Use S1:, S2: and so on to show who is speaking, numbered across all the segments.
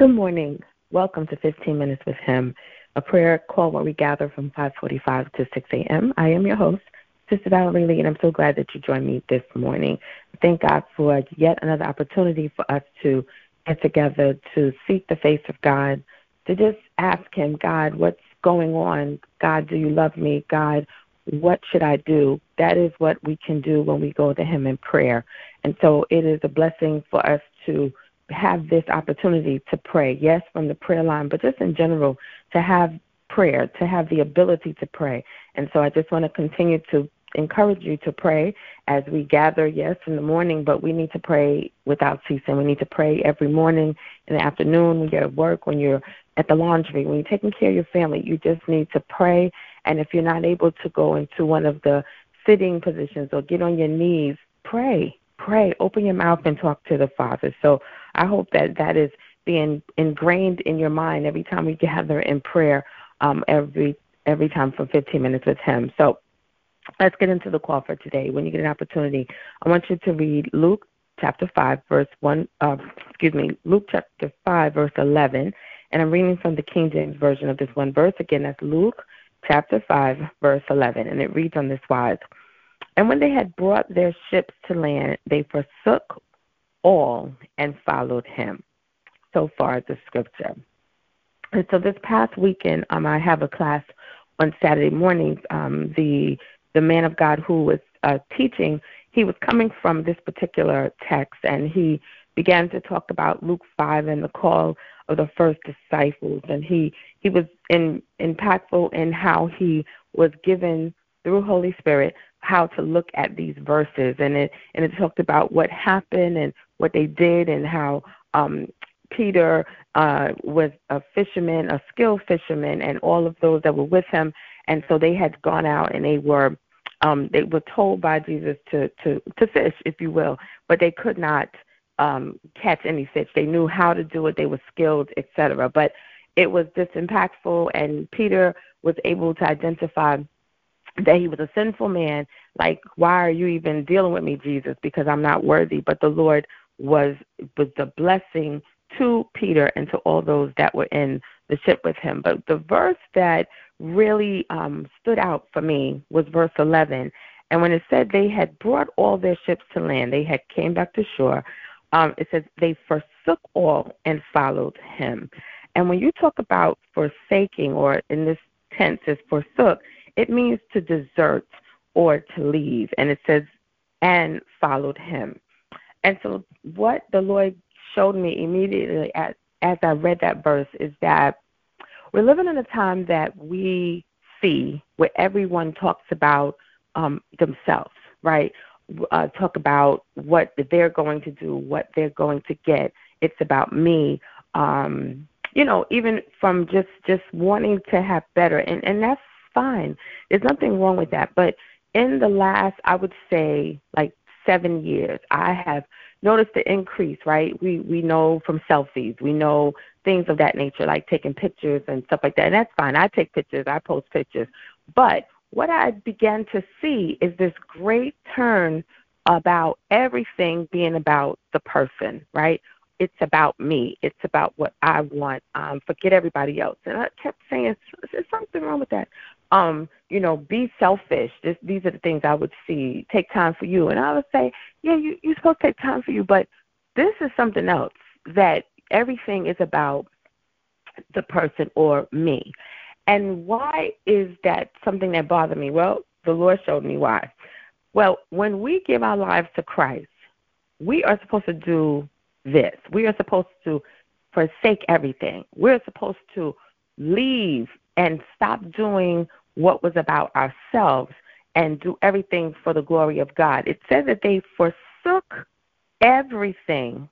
S1: Good morning. Welcome to 15 Minutes with Him, a prayer call where we gather from 5:45 to 6 a.m. I am your host, Sister Valerie Lee, and I'm so glad that you joined me this morning. Thank God for yet another opportunity for us to get together to seek the face of God, to just ask Him, God, what's going on? God, do you love me? God, what should I do? That is what we can do when we go to Him in prayer. And so it is a blessing for us to have this opportunity to pray, yes, from the prayer line, but just in general, to have prayer, to have the ability to pray. And so I just want to continue to encourage you to pray as we gather, yes, in the morning, but we need to pray without ceasing. We need to pray every morning, in the afternoon, when you're at work, when you're at the laundry, when you're taking care of your family. You just need to pray. And if you're not able to go into one of the sitting positions or get on your knees, pray. Pray. Open your mouth and talk to the Father. So I hope that that is being ingrained in your mind every time we gather in prayer, um, every every time for 15 minutes with Him. So let's get into the call for today. When you get an opportunity, I want you to read Luke chapter 5, verse 1, uh, excuse me, Luke chapter 5, verse 11. And I'm reading from the King James Version of this one verse. Again, that's Luke chapter 5, verse 11. And it reads on this wise And when they had brought their ships to land, they forsook all and followed him. So far, the scripture. And so this past weekend, um, I have a class on Saturday mornings. Um, the the man of God who was uh, teaching, he was coming from this particular text, and he began to talk about Luke five and the call of the first disciples, and he he was in, impactful in how he was given through Holy Spirit how to look at these verses, and it and it talked about what happened and what they did and how um, Peter uh, was a fisherman, a skilled fisherman, and all of those that were with him. And so they had gone out and they were um, they were told by Jesus to to to fish, if you will, but they could not um, catch any fish. They knew how to do it. They were skilled, etc. But it was just impactful, and Peter was able to identify that he was a sinful man. Like, why are you even dealing with me, Jesus? Because I'm not worthy. But the Lord was was the blessing to Peter and to all those that were in the ship with him. But the verse that really um, stood out for me was verse 11. And when it said they had brought all their ships to land, they had came back to shore. Um, it says they forsook all and followed him. And when you talk about forsaking, or in this tense is forsook, it means to desert or to leave. And it says and followed him. And so, what the Lord showed me immediately as, as I read that verse is that we're living in a time that we see where everyone talks about um, themselves, right? Uh, talk about what they're going to do, what they're going to get. It's about me. Um, you know, even from just just wanting to have better, and and that's fine. There's nothing wrong with that. But in the last, I would say, like seven years, I have noticed the increase, right? We we know from selfies, we know things of that nature, like taking pictures and stuff like that. And that's fine. I take pictures, I post pictures. But what I began to see is this great turn about everything being about the person, right? It's about me. It's about what I want. Um, forget everybody else. And I kept saying, there's something wrong with that um, you know, be selfish. This, these are the things I would see. Take time for you, and I would say, yeah, you, you're supposed to take time for you, but this is something else. That everything is about the person or me. And why is that something that bothered me? Well, the Lord showed me why. Well, when we give our lives to Christ, we are supposed to do this. We are supposed to forsake everything. We're supposed to leave and stop doing what was about ourselves and do everything for the glory of God. It says that they forsook everything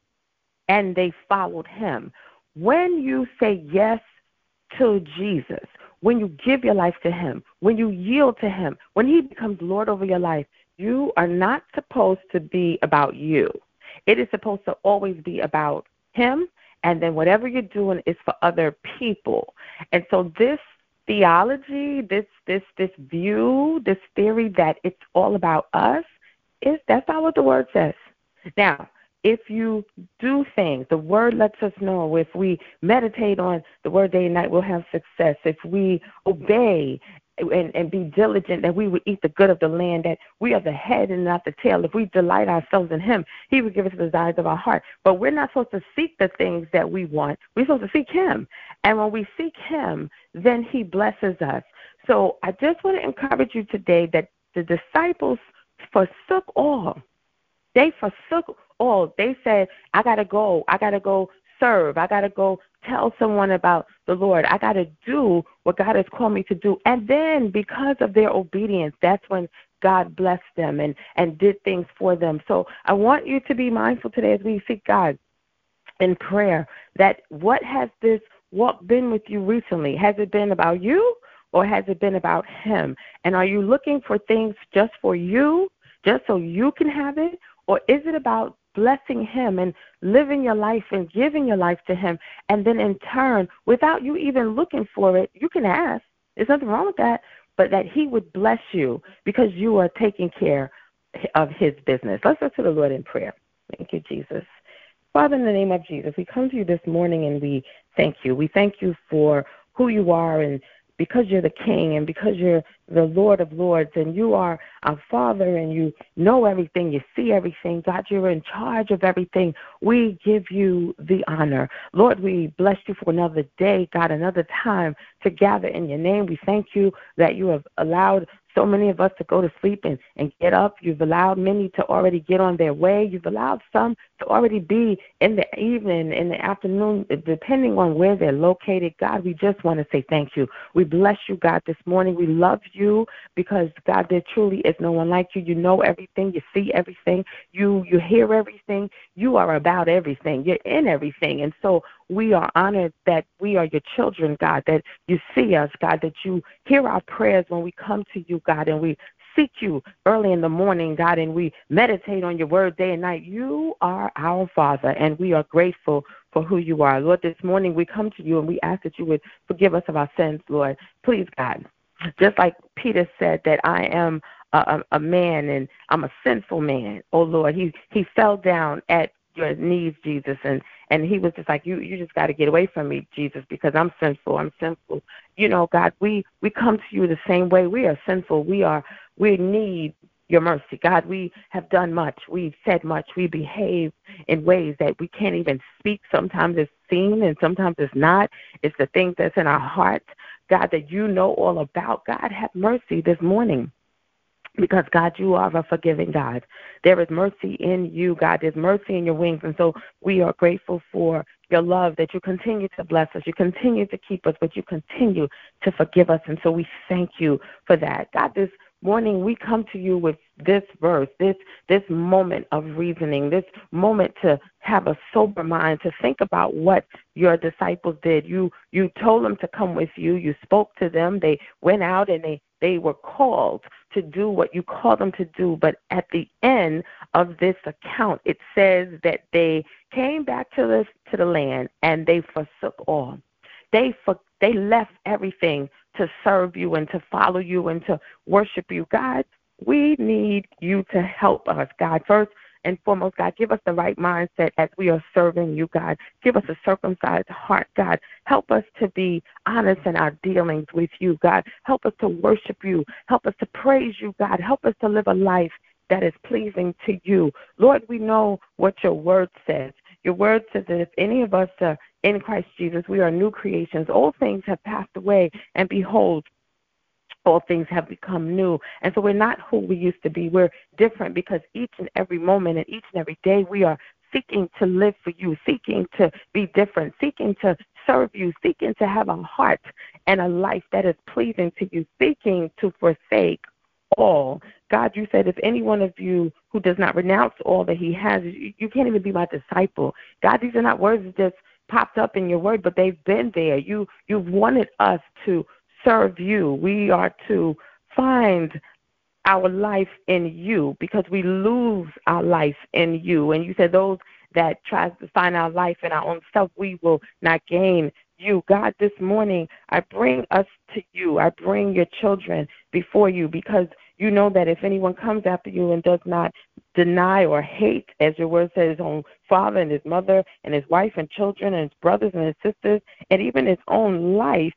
S1: and they followed him. When you say yes to Jesus, when you give your life to him, when you yield to him, when he becomes Lord over your life, you are not supposed to be about you. It is supposed to always be about him, and then whatever you're doing is for other people. And so this theology, this this this view, this theory that it's all about us, is that's not what the word says. Now, if you do things, the word lets us know if we meditate on the word day and night, we'll have success. If we obey and, and be diligent that we would eat the good of the land, that we are the head and not the tail. If we delight ourselves in Him, He would give us the desires of our heart. But we're not supposed to seek the things that we want. We're supposed to seek Him. And when we seek Him, then He blesses us. So I just want to encourage you today that the disciples forsook all. They forsook all. They said, I got to go. I got to go serve. I got to go tell someone about the Lord. I got to do what God has called me to do. And then because of their obedience, that's when God blessed them and, and did things for them. So I want you to be mindful today as we seek God in prayer that what has this walk been with you recently? Has it been about you or has it been about Him? And are you looking for things just for you, just so you can have it? Or is it about blessing Him and living your life and giving your life to Him. And then in turn, without you even looking for it, you can ask. There's nothing wrong with that, but that He would bless you because you are taking care of His business. Let's go to the Lord in prayer. Thank you, Jesus. Father, in the name of Jesus, we come to you this morning and we thank you. We thank you for who you are and because you're the king and because you're the Lord of Lords and you are our Father and you know everything, you see everything. God, you're in charge of everything. We give you the honor. Lord, we bless you for another day, God, another time to gather in your name. We thank you that you have allowed so many of us to go to sleep and, and get up. You've allowed many to already get on their way. You've allowed some to already be in the evening, in the afternoon, depending on where they're located. God, we just want to say thank you. We bless you, God, this morning. We love you because, God, there truly is no one like you. You know everything. You see everything. You, you hear everything. You are about everything. You're in everything. And so we are honored that we are your children, God, that you see us, God, that you hear our prayers when we come to you, God, and we seek you early in the morning, God, and we meditate on your word day and night. You are our Father, and we are grateful for who you are. Lord, this morning we come to you and we ask that you would forgive us of our sins, Lord. Please, God. Just like Peter said that I am a, a man and I'm a sinful man. Oh Lord, he he fell down at your knees, Jesus, and and he was just like, you you just got to get away from me, Jesus, because I'm sinful. I'm sinful. You know, God, we we come to you the same way. We are sinful. We are we need your mercy. God, we have done much. We've said much. We behave in ways that we can't even speak. Sometimes it's seen and sometimes it's not. It's the things that's in our heart, God, that you know all about. God, have mercy this morning because God, you are a forgiving God. There is mercy in you, God. There's mercy in your wings. And so we are grateful for your love that you continue to bless us. You continue to keep us, but you continue to forgive us. And so we thank you for that. God, this morning we come to you with this verse, this this moment of reasoning, this moment to have a sober mind, to think about what your disciples did. You you told them to come with you, you spoke to them, they went out and they they were called to do what you call them to do. But at the end of this account, it says that they came back to the to the land and they forsook all. They for, they left everything to serve you and to follow you and to worship you. God, we need you to help us, God. First and foremost, God, give us the right mindset as we are serving you, God. Give us a circumcised heart, God. Help us to be honest in our dealings with you, God. Help us to worship you. Help us to praise you, God. Help us to live a life that is pleasing to you. Lord, we know what your word says. Your word says that if any of us are in Christ Jesus, we are new creations. All things have passed away, and behold, all things have become new. And so we're not who we used to be. We're different because each and every moment and each and every day we are seeking to live for you, seeking to be different, seeking to serve you, seeking to have a heart and a life that is pleasing to you, seeking to forsake all. God, you said, if any one of you who does not renounce all that he has, you, can't even be my disciple. God, these are not words that just popped up in your word, but they've been there. You you've wanted us to serve you. We are to find our life in you because we lose our life in you. And you said those that tries to find our life in our own self, we will not gain you. God, this morning I bring us to you. I bring your children before you because You know that if anyone comes after you and does not deny or hate, as your word says, his own father and his mother and his wife and children and his brothers and his sisters and even his own life,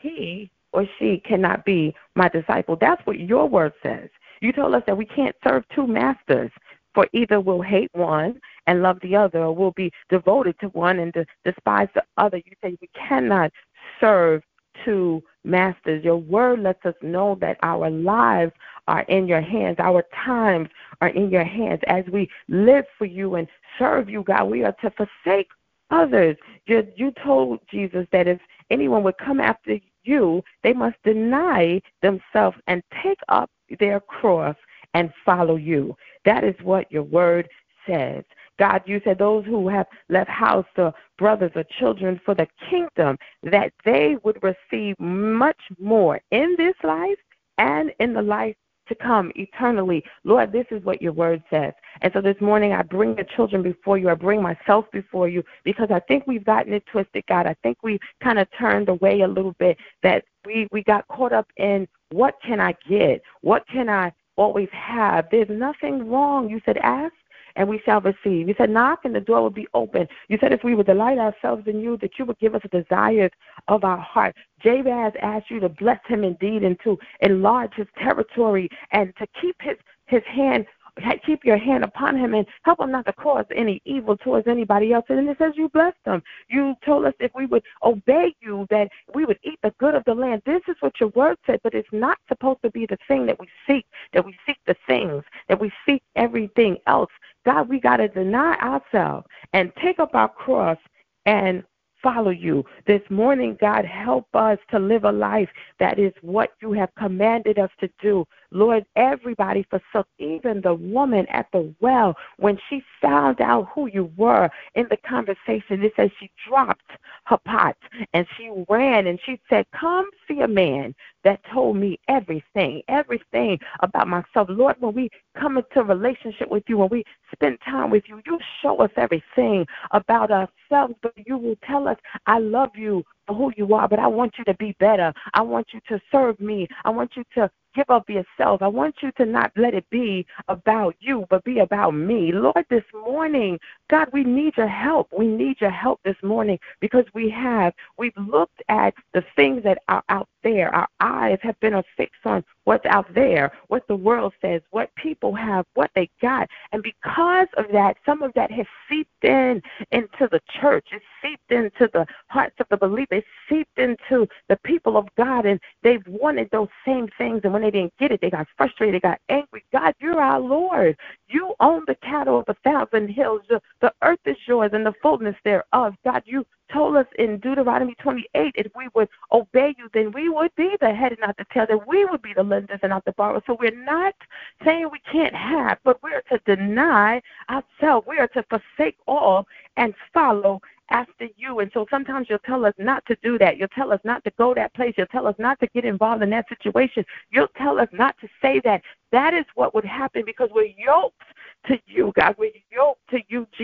S1: he or she cannot be my disciple. That's what your word says. You told us that we can't serve two masters, for either we'll hate one and love the other, or we'll be devoted to one and de- despise the other. You say we cannot serve two masters. Your word lets us know that our lives are in your hands, our times are in your hands. As we live for you and serve you, God, we are to forsake others. You, you told Jesus that if anyone would come after you, they must deny themselves and take up their cross and follow you. That is what your word says. God, you said those who have left house or brothers or children for the kingdom, that they would receive much more in this life and in the life to come eternally. Lord, this is what your word says. And so this morning I bring the children before you. I bring myself before you because I think we've gotten it twisted, God. I think we kind of turned away a little bit that we, we got caught up in what can I get? What can I always have? There's nothing wrong. You said ask and we shall receive. You said, knock and the door will be open. You said, if we would delight ourselves in you, that you would give us the desires of our heart. Jabez asked you to bless him indeed and to enlarge his territory and to keep his, his hand keep your hand upon him and help him not to cause any evil towards anybody else. And then it says you blessed them. You told us if we would obey you, that we would eat the good of the land. This is what your word said, but it's not supposed to be the thing that we seek, that we seek the things, that we seek everything else. God, we got to deny ourselves and take up our cross and follow you. This morning, God, help us to live a life that is what you have commanded us to do. Lord, everybody forsook, even the woman at the well, when she found out who you were in the conversation, it says she dropped her and she ran and she said, Come see a man that told me everything, everything about myself. Lord, when we come into relationship with you, when we spend time with you, you show us everything about ourselves, but you will tell us, I love you for who you are, but I want you to be better. I want you to serve me. I want you to give up yourself. I want you to not let it be about you, but be about me. Lord, this morning, God, we need your help. We need your help this morning because we have, we've looked at the things that are out there. Our eyes have been fixed on what's out there, what the world says, what people have, what they got. And because of that, some of that has seeped in into the church. It's seeped into the hearts of the believers. It's seeped into the people of God, and they've wanted those same things. And when they didn't get it, they got frustrated, they got angry. God, you're our Lord. You own the cattle of a thousand hills. The, earth is yours and the fullness thereof. God, you told us in Deuteronomy 28 if we would obey you, then we would be the head and not the tail, that we would be the lenders and not the borrowers. So we're not saying we can't have, but we're to deny ourselves. We are to forsake all and follow after you. And so sometimes you'll tell us not to do that. You'll tell us not to go that place. You'll tell us not to get involved in that situation. You'll tell us not to say that. That is what would happen because we're yoked to you, God. We're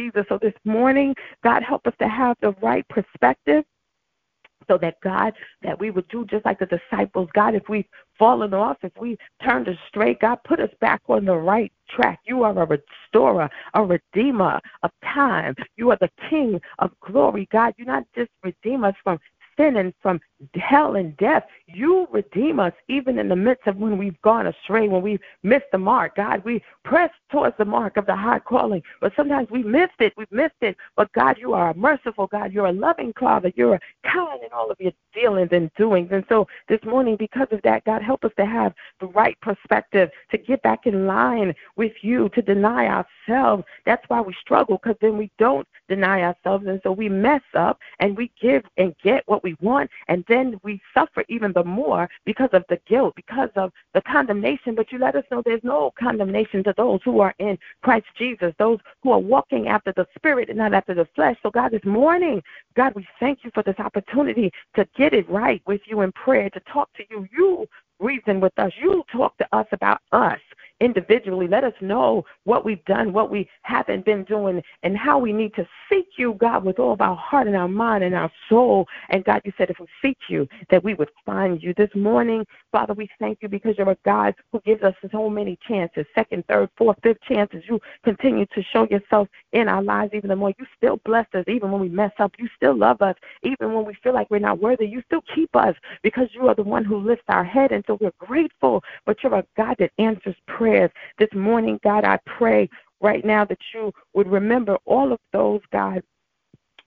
S1: Jesus. So this morning, God, help us to have the right perspective so that God, that we would do just like the disciples. God, if we've fallen off, if we turned astray, God, put us back on the right track. You are a restorer, a redeemer of time. You are the King of glory. God, you not just redeem us from sin and from hell and death. You redeem us even in the midst of when we've gone astray, when we've missed the mark. God, we press towards the mark of the high calling, but sometimes we missed it. We've missed it. But God, you are a merciful God. You're a loving Father. You're kind in all of your dealings and doings. And so this morning, because of that, God, help us to have the right perspective, to get back in line with you, to deny ourselves. That's why we struggle, because then we don't deny ourselves. And so we mess up and we give and get what we want. And then we suffer even the more because of the guilt, because of the condemnation. But you let us know there's no condemnation to those who are in Christ Jesus, those who are walking after the Spirit and not after the flesh. So, God, this morning, God, we thank you for this opportunity to get it right with you in prayer, to talk to you. You reason with us. You talk to us about us. individually. Let us know what we've done, what we haven't been doing, and how we need to seek you, God, with all of our heart and our mind and our soul. And God, you said if we seek you, that we would find you. This morning, Father, we thank you because you're a God who gives us so many chances second, third, fourth, fifth chances. You continue to show yourself in our lives even the more. You still bless us even when we mess up. You still love us even when we feel like we're not worthy. You still keep us because you are the one who lifts our head. And so we're grateful, but you're a God that answers prayers. This morning, God, I pray right now that you would remember all of those, God,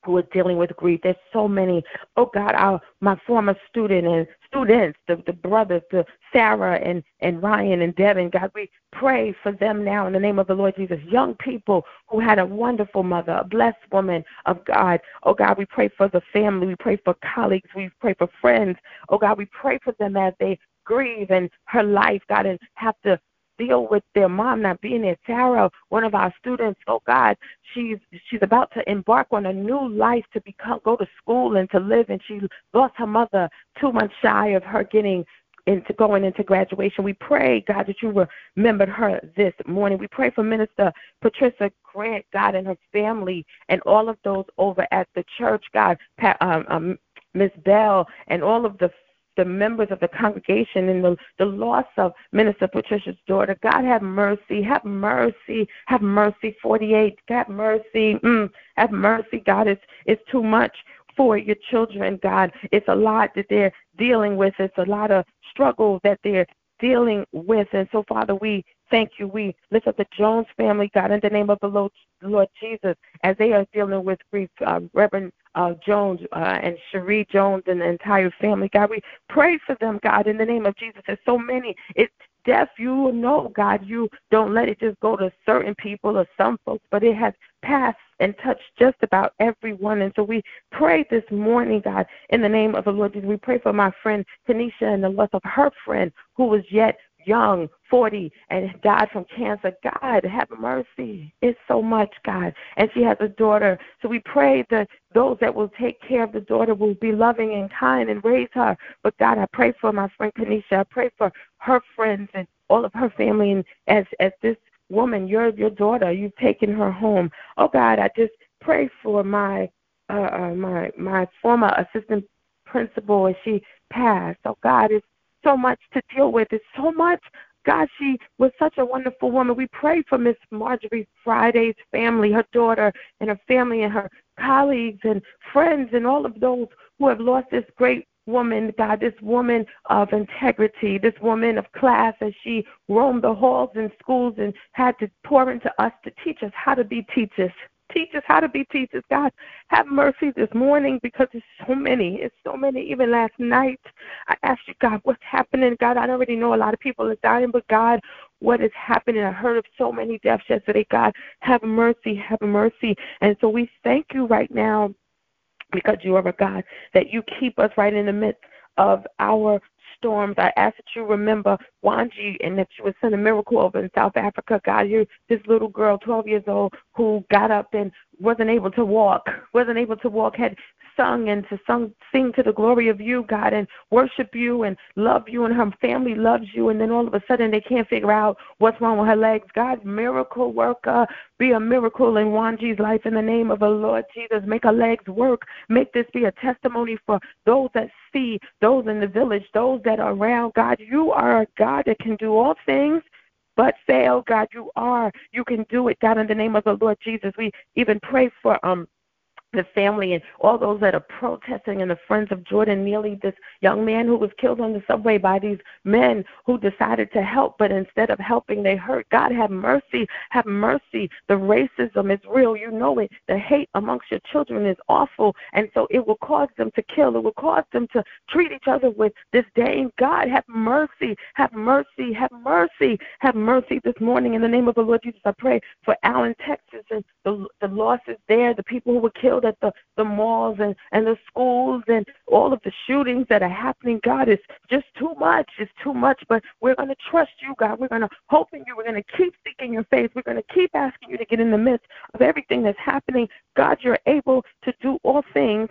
S1: who are dealing with grief. There's so many. Oh God, our my former student and students, the, the brothers, the Sarah and, and Ryan and Devin, God, we pray for them now in the name of the Lord Jesus. Young people who had a wonderful mother, a blessed woman of God. Oh God, we pray for the family. We pray for colleagues. We pray for friends. Oh God, we pray for them as they grieve and her life, God, and have to deal with their mom not being there. Sarah, one of our students, oh God, she's she's about to embark on a new life to become go to school and to live and she lost her mother two months shy of her getting into going into graduation. We pray, God, that you remembered her this morning. We pray for Minister Patricia Grant, God, and her family, and all of those over at the church, God, um, um, Miss Bell, and all of the the members of the congregation and the, the loss of Minister Patricia's daughter. God have mercy, have mercy, have mercy. 48, have mercy, mm, have mercy. God, it's, it's too much for your children, God. It's a lot that they're dealing with. It's a lot of struggle that they're dealing with. And so, Father, we thank you. We lift up the Jones family, God, in the name of the Lord, Jesus, as they are dealing with grief. Uh, Reverend uh, Jones uh, and Cherie Jones and the entire family, God, we pray for them, God, in the name of Jesus. There's so many. It's death, you know, God, you don't let it just go to certain people or some folks, but it has passed and touched just about everyone. And so we pray this morning, God, in the name of the Lord Jesus. We pray for my friend Tanisha and the loss of her friend who was yet young, 40, and died from cancer. God, have mercy. It's so much, God. And she has a daughter. So we pray that those that will take care of the daughter will be loving and kind and raise her. But God, I pray for my friend Kanisha. I pray for her friends and all of her family. And as as this woman, your your daughter, you've taken her home. Oh God, I just pray for my uh, uh my my former assistant principal as she passed. Oh God, it's so much to deal with. It's so much. God, she was such a wonderful woman. We pray for Miss Marjorie Friday's family, her daughter and her family and her colleagues and friends and all of those who have lost this great woman, God, this woman of integrity, this woman of class as she roamed the halls and schools and had to pour into us to teach us how to be teachers. Teach us how to be teachers. God, have mercy this morning because it's so many. It's so many. Even last night, I asked you, God, what's happening? God, I already know a lot of people are dying, but God, what is happening? I heard of so many deaths yesterday. God, have mercy, have mercy. And so we thank you right now because you are a God that you keep us right in the midst of our storms. I ask that you remember Wanji and that you would send a miracle over in South Africa. God, you this little girl, 12 years old, who got up and wasn't able to walk, wasn't able to walk, had sung and to sung, sing to the glory of you, God, and worship you and love you, and her family loves you, and then all of a sudden they can't figure out what's wrong with her legs. God, miracle worker, be a miracle in Wanji's life in the name of the Lord Jesus. Make her legs work. Make this be a testimony for those that see, those in the village, those that are around. God, you are a God that can do all things but fail, God, you are. You can do it, God, in the name of the Lord Jesus. We even pray for um the family and all those that are protesting and the friends of Jordan Neely, this young man who was killed on the subway by these men who decided to help, but instead of helping, they hurt. God have mercy, have mercy. The racism is real. You know it. The hate amongst your children is awful. And so it will cause them to kill. It will cause them to treat each other with disdain. God have mercy, have mercy, have mercy, have mercy this morning in the name of the Lord Jesus. I pray for Allen, Texas and the, the losses there, the people who were killed killed at the, the malls and, and the schools and all of the shootings that are happening. God, it's just too much. It's too much. But we're going to trust you, God. We're going to hope in you. We're going to keep seeking your face. We're going to keep asking you to get in the midst of everything that's happening. God, you're able to do all things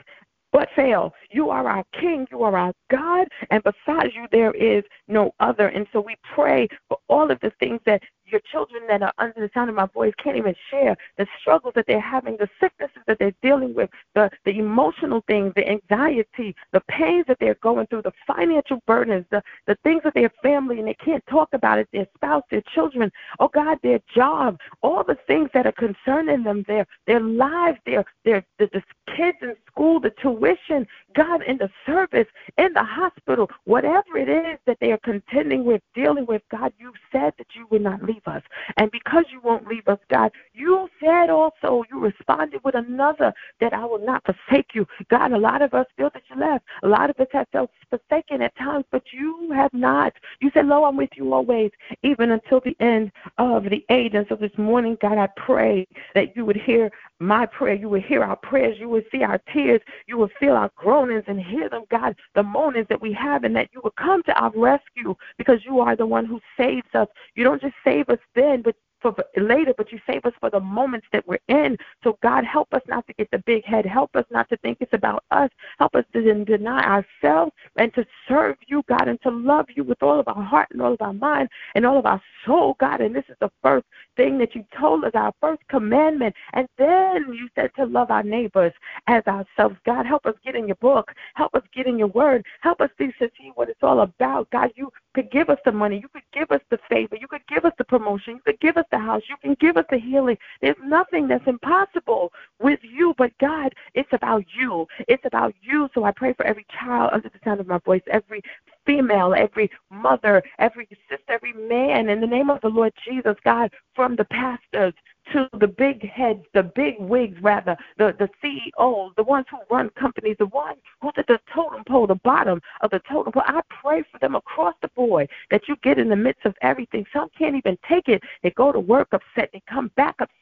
S1: but fail. You are our King. You are our God. And besides you, there is no other. And so we pray for all of the things that your children that are under the sound of my voice can't even share the struggles that they're having, the sicknesses that they're dealing with, the, the emotional things, the anxiety, the pains that they're going through, the financial burdens, the, the things that their family and they can't talk about it, their spouse, their children, oh God, their job, all the things that are concerning them, their their lives, their their the, the kids in school, the tuition, God in the service, in the hospital, whatever it is that they are contending with, dealing with, God, you said that you would not leave us. And because you won't leave us, God, you said also, you responded with another that I will not forsake you. God, a lot of us feel that you left. A lot of us have felt forsaken at times, but you have not. You said, Lo, I'm with you always, even until the end of the age. And so this morning, God, I pray that you would hear my prayer. You will hear our prayers. You will see our tears. You will feel our groanings and hear them, God, the moanings that we have, and that you will come to our rescue because you are the one who saves us. You don't just save us then, but for later, but you save us for the moments that we're in. So, God, help us not to get the big head. Help us not to think it's about us. Help us to deny ourselves and to serve you, God, and to love you with all of our heart and all of our mind and all of our soul, God. And this is the first thing that you told us, our first commandment. And then you said to love our neighbors as ourselves. God, help us get in your book. Help us get in your word. Help us to see what it's all about. God, you could give us the money. You could give us the favor. You could give us the promotion. You could give us the house. You can give us the healing. There's nothing that's impossible with you, but God, it's about you. It's about you. So I pray for every child under the sound of my voice, every female, every mother, every sister, every man, in the name of the Lord Jesus, God, from the pastors to the big heads, the big wigs, rather, the, the CEOs, the ones who run companies, the ones who's at the totem pole, the bottom of the totem pole. I pray for them across the board that you get in the midst of everything. Some can't even take it. They go to work upset, they come back upset.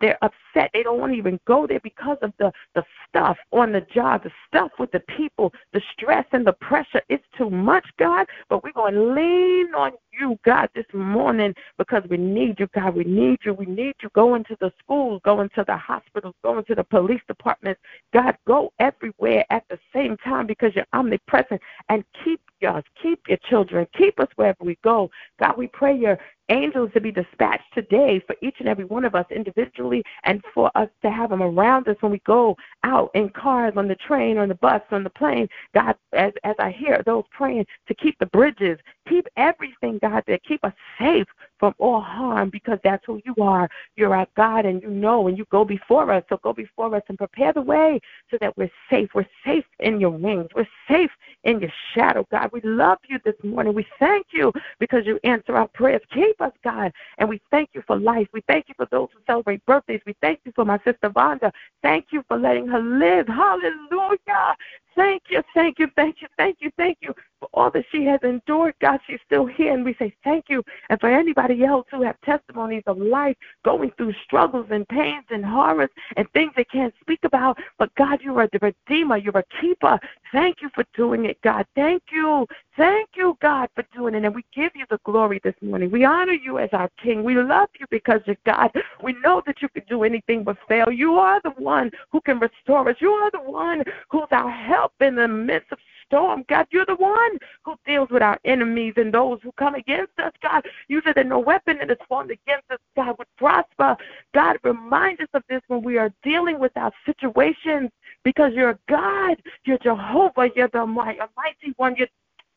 S1: They're upset. They don't want to even go there because of the the stuff on the job, the stuff with the people, the stress and the pressure. It's too much, God. But we're going to lean on you, God, this morning because we need you, God. We need you. We need you. Go into the schools, go into the hospitals, go into the police departments. God, go everywhere at the same time because you're omnipresent and keep us, keep your children, keep us wherever we go. God, we pray your angels to be dispatched today for each and every one of us individually and for us to have them around us when we go out in cars, on the train, on the bus, on the plane. God, as, as I hear those praying to keep the bridges, keep everything, God, that keep us safe from all harm because that's who you are. You're our God and you know and you go before us. So go before us and prepare the way so that we're safe. We're safe in your wings. We're safe in your shadow, God. We love you this morning. We thank you because you answer our prayers. Keep us, God. And we thank you for life. We thank you for those who celebrate birthdays. We thank you for my sister Vonda. Thank you for letting her live. Hallelujah. Thank you, thank you, thank you, thank you, thank you for all that she has endured. God, she's still here, and we say thank you. And for anybody else who have testimonies of life, going through struggles and pains and horrors and things they can't speak about, but God, you are the Redeemer, you're a keeper. Thank you for doing it, God. Thank you, thank you, God, for doing it. And we give you the glory this morning. We honor you as our King. We love you because you're God. We know that you can do anything but fail. You are the one who can restore us. You are the one who's our help in the midst of storm. God, you're the one who deals with our enemies and those who come against us. God, you said that no weapon that is formed against us, God, would prosper. God, remind us of this when we are dealing with our situations because you're God, you're Jehovah, you're the mighty one, you're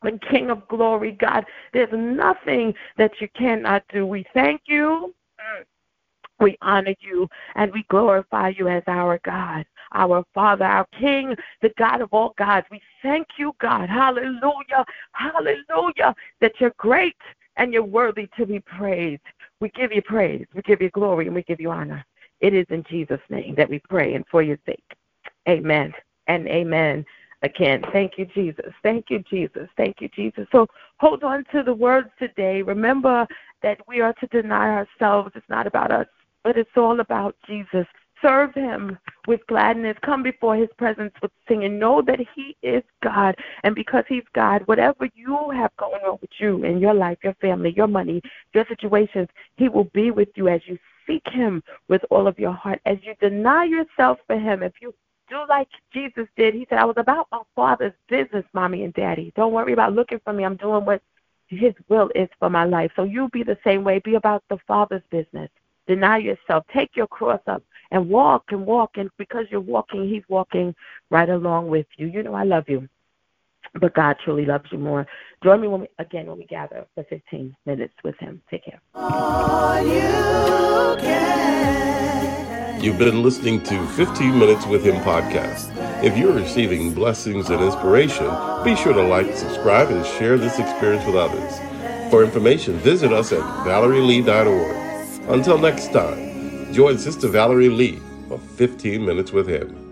S1: the King of glory, God. There's nothing that you cannot do. We thank you. Mm. We honor you and we glorify you as our God, our Father, our King, the God of all gods. We thank you, God. Hallelujah. Hallelujah. That you're great and you're worthy to be praised. We give you praise, we give you glory, and we give you honor. It is in Jesus' name that we pray and for your sake. Amen and amen again. Thank you, Jesus. Thank you, Jesus. Thank you, Jesus. So hold on to the words today. Remember that we are to deny ourselves. It's not about us but it's all about Jesus. Serve him with gladness. Come before his presence with singing. Know that he is God. And because he's God, whatever you have going on with you in your life, your family, your money, your situations, he will be with you as you seek him with all of your heart. As you deny yourself for him, if you Do like Jesus did. He said, I was about my father's business, mommy and daddy. Don't worry about looking for me. I'm doing what his will is for my life. So you be the same way. Be about the Father's business. Deny yourself. Take your cross up and walk and walk. And because you're walking, He's walking right along with you. You know, I love you. But God truly loves you more. Join me when we, again when we gather for 15 minutes with Him. Take care.
S2: You've been listening to 15 Minutes with Him podcast. If you're receiving blessings and inspiration, be sure to like, subscribe, and share this experience with others. For information, visit us at valerielee.org. Until next time, join Sister Valerie Lee for 15 Minutes with Him.